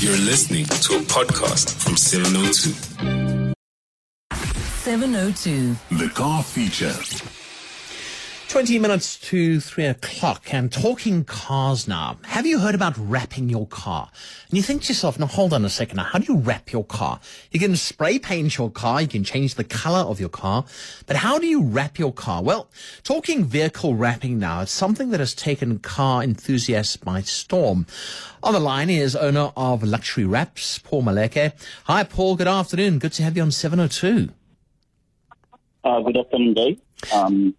You're listening to a podcast from 702. 702. The car feature. 20 minutes to 3 o'clock and talking cars now. Have you heard about wrapping your car? And you think to yourself, now hold on a second, now how do you wrap your car? You can spray paint your car, you can change the color of your car, but how do you wrap your car? Well, talking vehicle wrapping now, it's something that has taken car enthusiasts by storm. On the line is owner of Luxury Wraps, Paul Maleke. Hi Paul, good afternoon. Good to have you on 702. Uh, good afternoon, Dave. Um,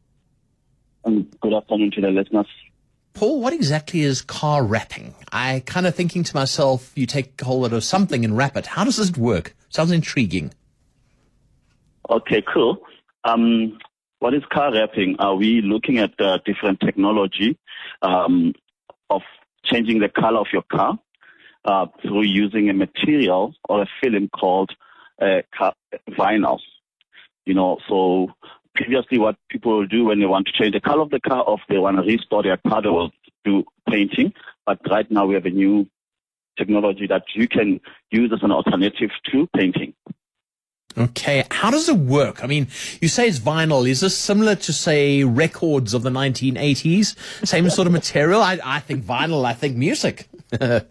and good afternoon to the listeners. Paul, what exactly is car wrapping? I kind of thinking to myself, you take a hold of something and wrap it. How does this work? Sounds intriguing. Okay, cool. Um, what is car wrapping? Are we looking at uh, different technology um, of changing the color of your car uh, through using a material or a film called uh, car- vinyl? You know, so previously what people will do when they want to change the color of the car or if they want to restore their car, they will do painting. But right now we have a new technology that you can use as an alternative to painting. Okay, how does it work? I mean, you say it's vinyl. Is this similar to, say, records of the 1980s? Same sort of material? I, I think vinyl, I think music.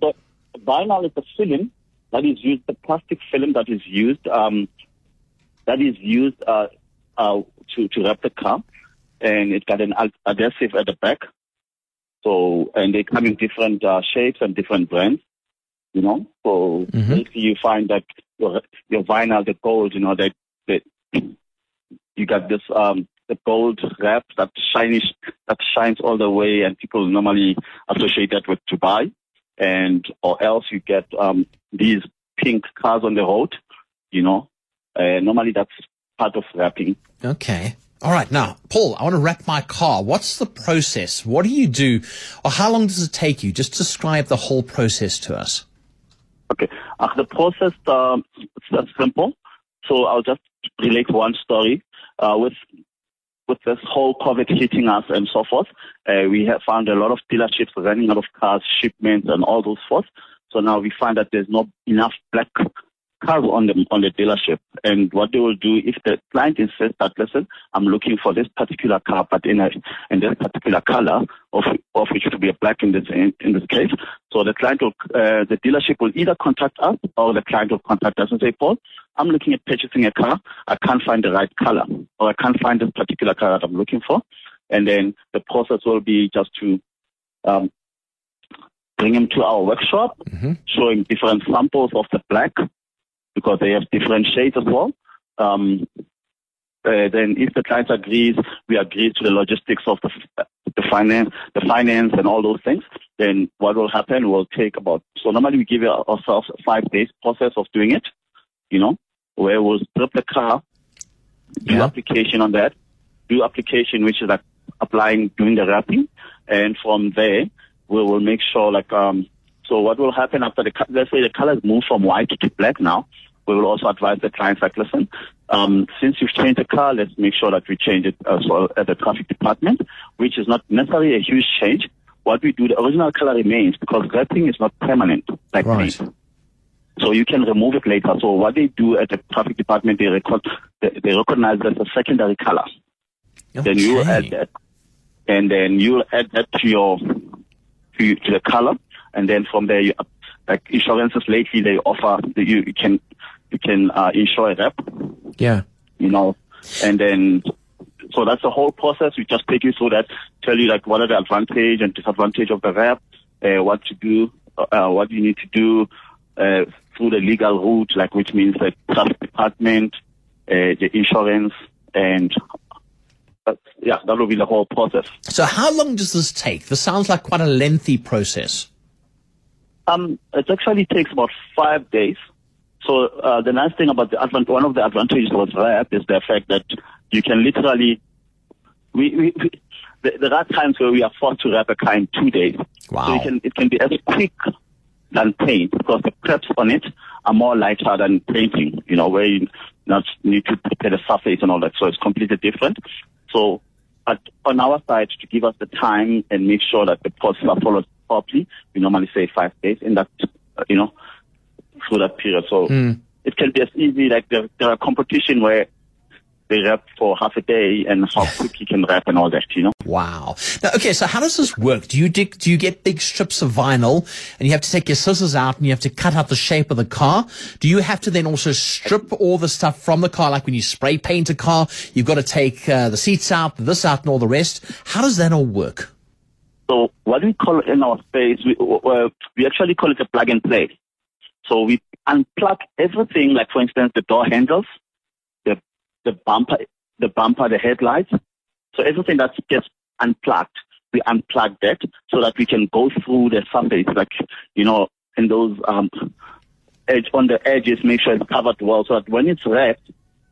The vinyl is a film that is used, the plastic film that is used, um, that is used uh, uh, to, to wrap the car, and it got an ad- adhesive at the back. So, and they come in different uh, shapes and different brands, you know. So basically, you find that your your vinyl, the gold, you know, that that you got this um the gold wrap that shines that shines all the way, and people normally associate that with Dubai, and or else you get um these pink cars on the road, you know. Uh, normally that's part of wrapping. Okay. All right. Now, Paul, I want to wrap my car. What's the process? What do you do? Or how long does it take you? Just describe the whole process to us. Okay. Uh, the process um, it's simple. So I'll just relate one story. Uh, with with this whole COVID hitting us and so forth, uh, we have found a lot of dealerships running out of cars, shipments, and all those forth. So now we find that there's not enough black cars on the on the dealership. And what they will do if the client insists that listen, I'm looking for this particular car, but in a in this particular color, of of which to be a black in this in, in this case. So the client will uh, the dealership will either contact us or the client will contact us and say, Paul, I'm looking at purchasing a car. I can't find the right color, or I can't find this particular car that I'm looking for. And then the process will be just to um, bring him to our workshop, showing different samples of the black because they have different shades as well. Um, uh, then if the client agrees, we agree to the logistics of the, the finance, the finance and all those things. Then what will happen will take about, so normally we give ourselves a five days process of doing it, you know, where we'll strip the car, do Yeah. application on that, do application, which is like applying, doing the wrapping. And from there, we will make sure like, um, so what will happen after the, let's say the colors move from white to black now, we will also advise the clients like, listen, um, since you've changed the car, let's make sure that we change it as well at the traffic department, which is not necessarily a huge change. What we do, the original color remains because wrapping is not permanent like Right. paint. So you can remove it later. So what they do at the traffic department, they record, they, they recognize that as a secondary color. Then you add that, and then you add that to your to, to the color, and then from there, you, like insurances lately, they offer that you, you can you can uh, insure a rep, Yeah. you know, and then so that's the whole process. We just take you through that, tell you like what are the advantage and disadvantage of the rep, uh, what to do, uh, what you need to do uh, through the legal route, like which means the trust department, uh, the insurance, and that's, yeah, that will be the whole process. So how long does this take? This sounds like quite a lengthy process. Um, it actually takes about five days. So uh, the nice thing about the advan- one of the advantages of wrap is the fact that you can literally we, we, we there, there are times where we are forced to wrap a car in two days. Wow. So it can it can be as quick than paint because the preps on it are more lighter than painting. You know where you not need to prepare the surface and all that. So it's completely different. So but on our side, to give us the time and make sure that the process are followed properly, we normally say five days in that you know, through that period. So Mm. it can be as easy like there, there are competition where they wrap for half a day and how quick you can wrap and all that, you know. Wow. Now, okay, so how does this work? Do you dig, do you get big strips of vinyl and you have to take your scissors out and you have to cut out the shape of the car? Do you have to then also strip all the stuff from the car, like when you spray paint a car, you've got to take uh, the seats out, this out, and all the rest? How does that all work? So what we call in our space, we, uh, we actually call it a plug and play. So we unplug everything, like for instance, the door handles, the the bumper, the bumper, the headlights. So everything that gets unplugged, we unplug that so that we can go through the surface, like you know, in those um, edge on the edges, make sure it's covered well, so that when it's wrapped,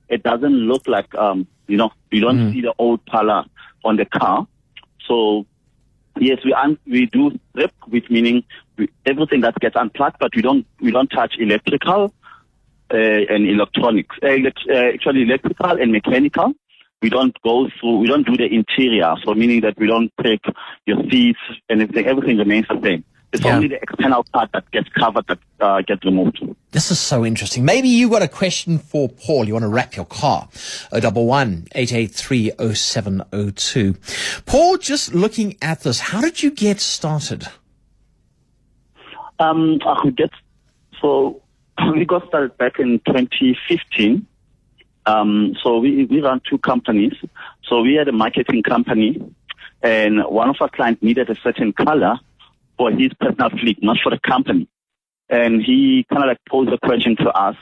it doesn't look like um, you know, you don't see the old color on the car. So Yes, we un- we do strip, which meaning we, everything that gets unplugged, but we don't we don't touch electrical uh, and electronics. Uh, elect- uh, actually, electrical and mechanical. We don't go through. We don't do the interior. So meaning that we don't take your seats and everything. Everything remains the same. It's Yeah. only the external part that gets covered that uh, gets removed. This is so interesting. Maybe you got a question for Paul. You want to wrap your car. 011 883 0702. Paul, just looking at this, how did you get started? Um, I could get so we got started back in 2015. Um, so we we run two companies. So we had a marketing company, and one of our clients needed a certain color for his personal fleet, not for the company. And he kind of like posed a question to us.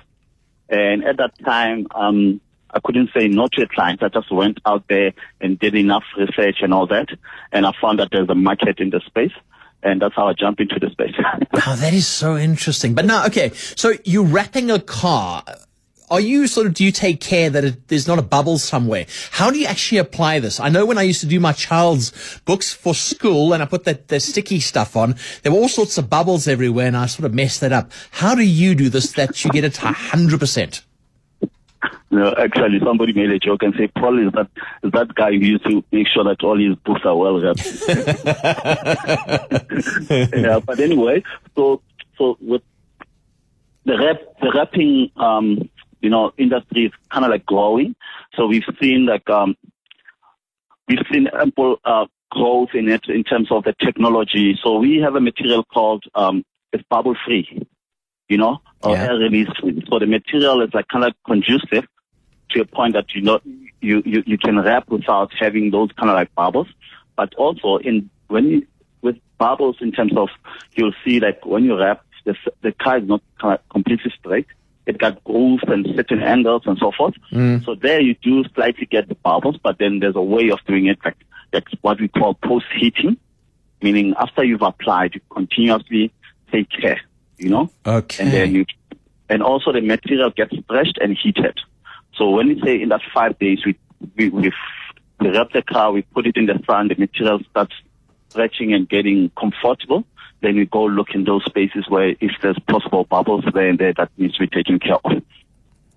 And at that time, um, I couldn't say no to a client. I just went out there and did enough research and all that. And I found that there's a market in the space. And that's how I jumped into the space. Oh, that is so interesting. But now, okay, so you're wrapping a car. Are you sort of, do you take care that it, there's not a bubble somewhere? How do you actually apply this? I know when I used to do my child's books for school and I put that, the sticky stuff on, there were all sorts of bubbles everywhere and I sort of messed that up. How do you do this that you get it to 100%? No, actually, somebody made a joke and said, Paul is that is that guy who used to make sure that all his books are well wrapped. yeah, but anyway, so so with the wrap, the wrapping, um, you know, industry is kind of like growing. So we've seen like um, we've seen ample uh, growth in it in terms of the technology. So we have a material called um, it's bubble free, you know, or Yeah. air release free. So the material is like kind of conducive to a point that you know you, you, you can wrap without having those kind of like bubbles. But also in when you with bubbles in terms of you'll see like when you wrap the the car is not completely straight. It got grooves and certain angles and so forth. Mm. So there you do slightly get the bubbles, but then there's a way of doing it like that's what we call post heating, meaning after you've applied, you continuously take care, you know? Okay. and then you, and also the material gets stretched and heated. So when we say in that five days, we we we, we wrap the car, we put it in the sun, the material starts stretching and getting comfortable. Then we go look in those spaces where if there's possible bubbles there and there that needs to be taken care of.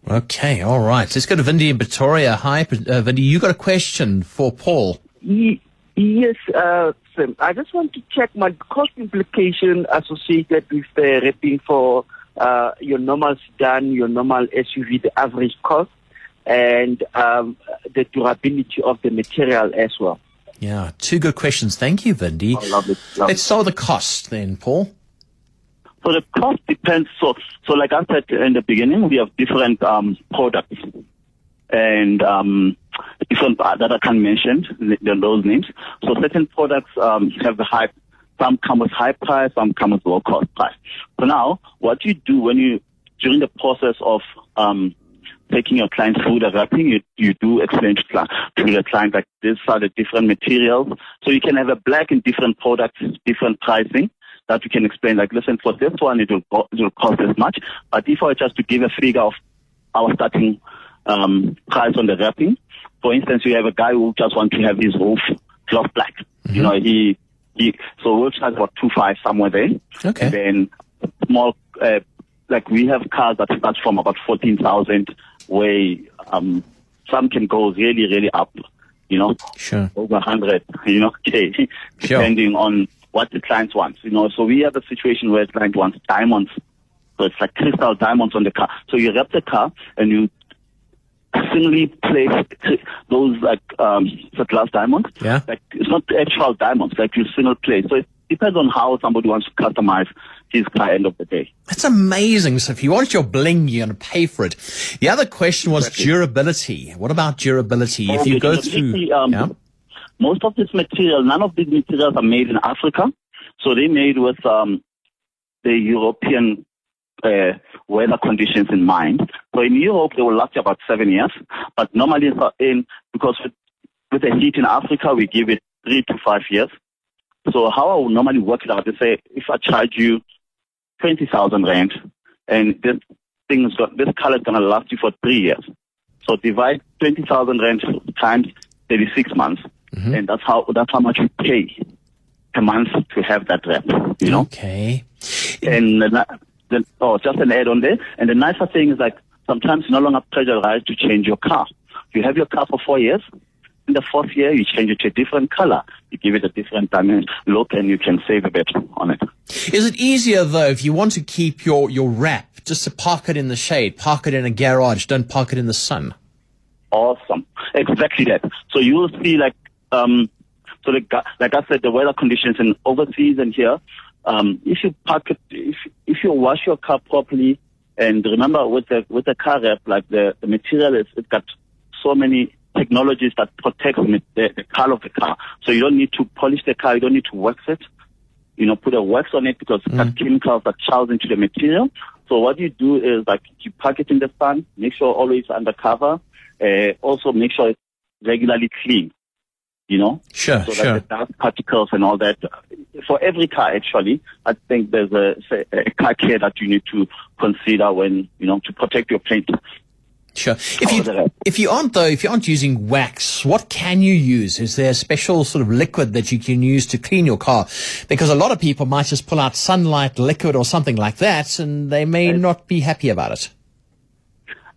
Okay, all right. Let's go to Vindy in Pretoria. Hi, uh, Vindy. You got a question for Paul? Ye- Yes, uh, Sam. I just want to check my cost implication associated with the wrapping for uh, your normal sedan, your normal SUV, the average cost, and um, the durability of the material as well. Yeah, two good questions. Thank you, Vindy. Oh, lovely, lovely. Let's start with the cost then, Paul. So the cost depends. So, so like I said in the beginning, we have different um, products and um, different uh, that I can mention th- those names. So certain products um, have a high, some come with high price, some come with low cost price. So now, what you do when you during the process of um, taking your client through the wrapping, you, you do explain to, to the client like these are the different materials. So you can have a black and different products, different pricing that you can explain. Like, listen, for this one, it will, it will cost this much. But if I were just to give a figure of our starting um, price on the wrapping, for instance, you have a guy who just wants to have his roof cloth black. You know, he, he, so we'll charge about two five somewhere there. Okay. And then small, uh, like we have cars that start from about 14,000 where, um, some can go really, really up, you know, Sure. over 100, you know, K, Sure. depending on what the client wants, you know. So we have a situation where the client wants diamonds So it's like crystal diamonds on the car. So you wrap the car and you singly place those like um the glass diamonds. Yeah. Like it's not actual diamonds, like you single place. So it depends on how somebody wants to customize his car end of the day. That's amazing. So if you want your bling, you're going to pay for it. The other question was Exactly. durability. What about durability? If you go through, um, yeah, most of this material, none of these materials are made in Africa. So they made with um, the European uh, weather conditions in mind. So in Europe, they will last you about seven years. But normally, in because with, with the heat in Africa, we give it three to five years. So how I would normally work it out is say, if I charge you 20,000 rand and this thing is got, this color is going to last you for three years. So divide 20,000 rand times 36 months. Mm-hmm. And that's how, that's how much you pay per month to have that wrap, you know? okay. And the, the, oh, just an add on there. And the nicer thing is like sometimes you no longer pressurized to change your car. You have your car for four years. In the fourth year, you change it to a different color. You give it a different diamond look, and you can save a bit on it. Is it easier though if you want to keep your, your wrap just to park it in the shade, park it in a garage, don't park it in the sun? Awesome. Exactly that. So you will see like, um, so like, like I said, the weather conditions in overseas and here, um, if you park it, if, if you wash your car properly, and remember with the, with the car wrap, like the, the material is, it's got so many technologies that protect the, the color of the car. So you don't need to polish the car, you don't need to wax it. You know, put a wax on it because it's got chemicals that charge into the material. So what you do is like you pack it in the sun, make sure always under cover, uh, also make sure it's regularly clean. You know, Sure, so sure. that the dust particles and all that. For every car, actually, I think there's a, a car care that you need to consider when you know to protect your paint. Sure. If you if you aren't though, if you aren't using wax, what can you use? Is there a special sort of liquid that you can use to clean your car? Because a lot of people might just pull out sunlight liquid or something like that, and they may not be happy about it.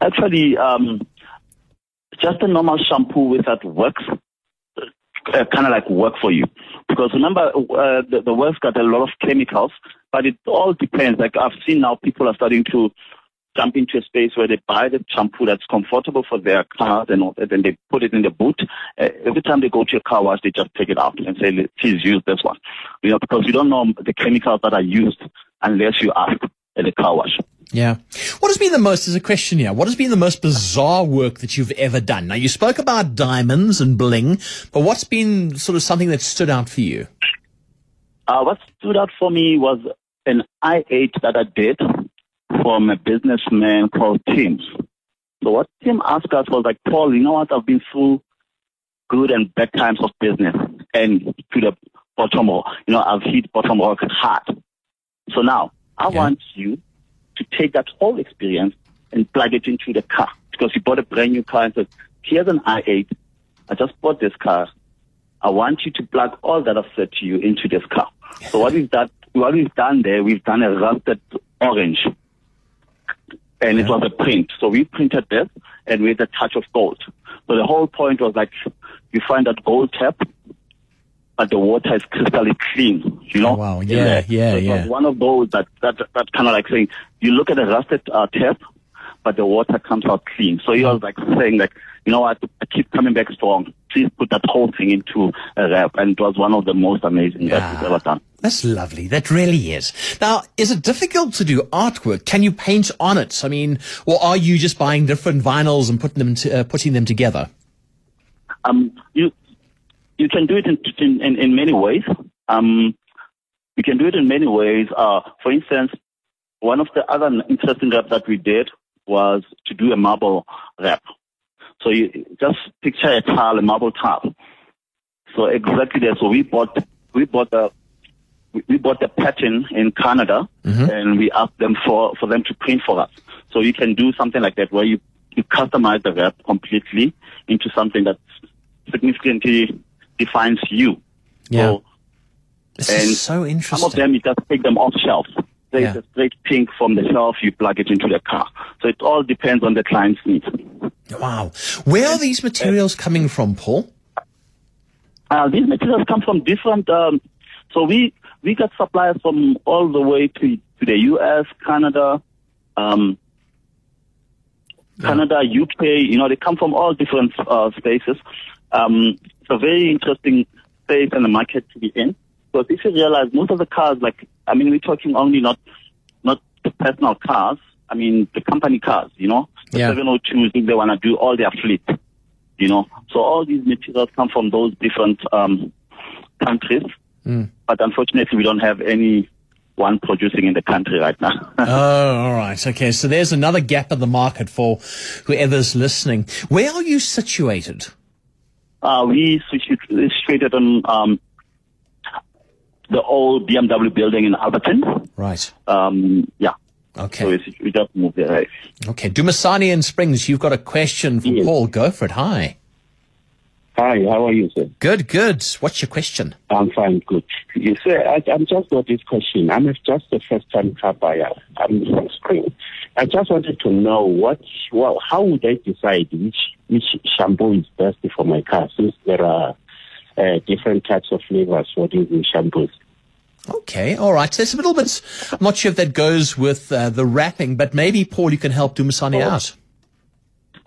Actually, um, just a normal shampoo without wax uh, kind of like work for you. Because remember, uh, the, the wax got a lot of chemicals, but it all depends. Like I've seen now people are starting to jump into a space where they buy the shampoo that's comfortable for their cars and all that, and they put it in the boot. Uh, every time they go to a car wash, they just take it out and say, please use this one. You know, because you don't know the chemicals that are used unless you ask at the car wash. Yeah. What has been the most, there's a question here, what has been the most bizarre work that you've ever done? Now, you spoke about diamonds and bling, but what's been sort of something that stood out for you? Uh, what stood out for me was an I-8 that I did from a businessman called Tim. So what Tim asked us was like, Paul, you know what? I've been through good and bad times of business and to the bottom rock. You know, I've hit bottom rock hard. So now I Yeah. want you to take that whole experience and plug it into the car because you bought a brand new car and said, here's an i8. I just bought this car. I want you to plug all that I've said to you into this car. So what we've done, what we've done there, we've done a rusted orange. And it was a print. So we printed this and with a touch of gold. So the whole point was like, you find that gold tap, but the water is crystal clean, you know? Oh, wow. in Yeah, yeah, So it was one of those that, that, that kind of like saying, you look at a rusted uh, tap, but the water comes out clean. So he was like saying like, you know what, I keep coming back strong. Please put that whole thing into a wrap. And it was one of the most amazing that we've ever done. That's lovely. That really is. Now, is it difficult to do artwork? Can you paint on it? I mean, or are you just buying different vinyls and putting them to, uh, putting them together? Um, you you can do it in in, in, in many ways. Um, you can do it in many ways. Uh, for instance, one of the other interesting wraps that we did was to do a marble wrap. So you just picture a tile, a marble tile. So exactly that. So we bought we bought the we- bought the pattern in Canada mm-hmm. and we asked them for, for them to print for us. So you can do something like that where you, you customize the wrap completely into something that significantly defines you. Yeah. So This and is so interesting. some of them you just take them off shelf. There's Yeah. a straight pink from the shelf, you plug it into the car. So it all depends on the client's needs. Wow. Where are these materials coming from, Paul? Uh, these materials come from different. Um, so we we got suppliers from all the way to to the U.S., Canada, um, Canada, UK, you know, they come from all different uh, spaces. Um, it's a very interesting space and the market to be in. Because if you realize most of the cars, like, I mean, we're talking only not, not the personal cars. I mean, the company cars, you know, the Yeah. 702s, if they want to do all their fleet, you know. So all these materials come from those different, um, countries. But unfortunately, we don't have any one producing in the country right now. Oh, all right. Okay. So there's another gap in the market for whoever's listening. Where are you situated? Uh, we situated on um, the old BMW building in Alberton. Right. Um, yeah, so Okay. situ- we just moved there. Right? Okay. Dumisani and Springs, you've got a question for Yes. Paul. Go for it. Hi. Hi, how are you, sir? Good, good. What's your question? I'm fine, good. You say I, I'm just got this question. I'm just a first-time car buyer. I'm from Spring. I just wanted to know what, well, how would I decide which which shampoo is best for my car, since there are uh, different types of flavors for these shampoos. Okay. All right. So it's a little bit, I'm not sure if that goes with uh, the wrapping, but maybe, Paul, you can help Dumisani out.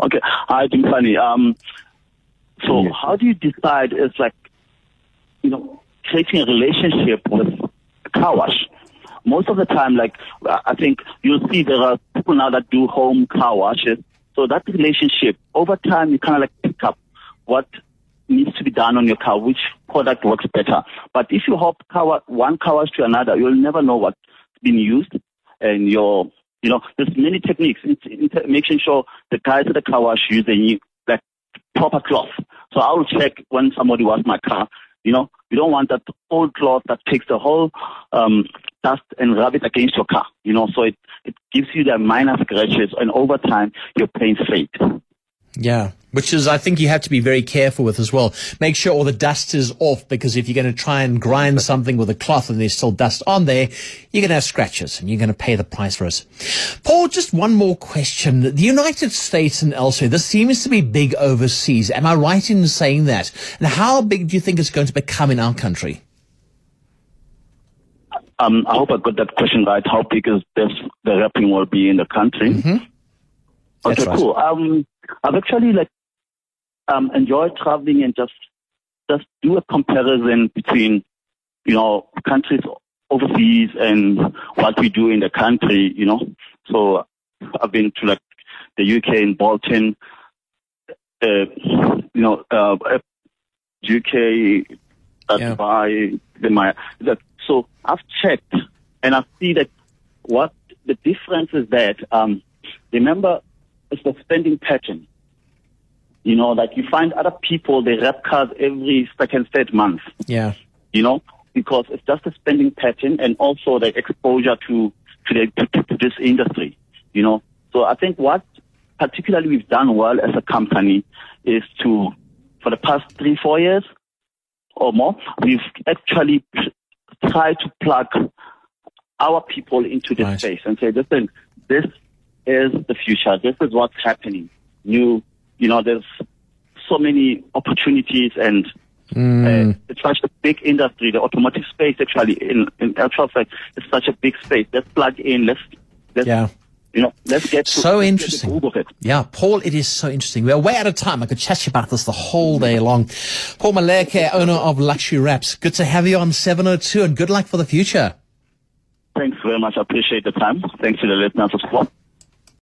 Okay, I think funny. Um, so Yes. how do you decide? It's like, you know, creating a relationship with a car wash. Most of the time, like I think you'll see there are people now that do home car washes. So that relationship over time, you kind of like pick up what needs to be done on your car, which product works better. But if you hop car one car wash to another, you'll never know what's been used and your, you know, there's many techniques. It's, it's making sure the guys at the car wash use new, like proper cloth. So I will check when somebody washes my car. You know, you don't want that old cloth that takes the whole um, dust and rub it against your car. You know, so it, it gives you the minor scratches, and over time your paint fade. Yeah, which is, I think you have to be very careful with as well. Make sure all the dust is off because if you're going to try and grind something with a cloth and there's still dust on there, you're going to have scratches and you're going to pay the price for it. Paul, just one more question. The United States and elsewhere, this seems to be big overseas. Am I right in saying that? And how big do you think it's going to become in our country? Um, I hope I got that question right. How big is this the wrapping will be in the country? That's Okay, right. cool. Um, I've actually like um enjoyed traveling and just just do a comparison between you know countries overseas and what we do in the country. You know, so I've been to like the UK in Bolton, uh, you know, uh, UK, uh, Yeah. Dubai, the my that. So I've checked and I see that what the difference is that um, remember it's the spending pattern. You know, like you find other people they rep cars every second, third month. Yeah. You know, because it's just a spending pattern and also the exposure to to the to, to this industry. You know, so I think what particularly we've done well as a company is to for the past three four years or more we've actually tried to plug our people into this Right. space and say, listen, this is the future. This is what's happening. You, you know, there's so many opportunities and uh, it's such a big industry. The automotive space actually in, in actual fact it's such a big space. Let's plug in. Let's, let's, Yeah. you know, let's get to, So get interesting. it. Yeah, Paul, it is so interesting. We're way out of time. I could chat to you about this the whole day long. Paul Maleke, owner of Luxury Wraps. Good to have you on 702 and good luck for the future. Thanks very much. I appreciate the time. Thanks to the listeners as well.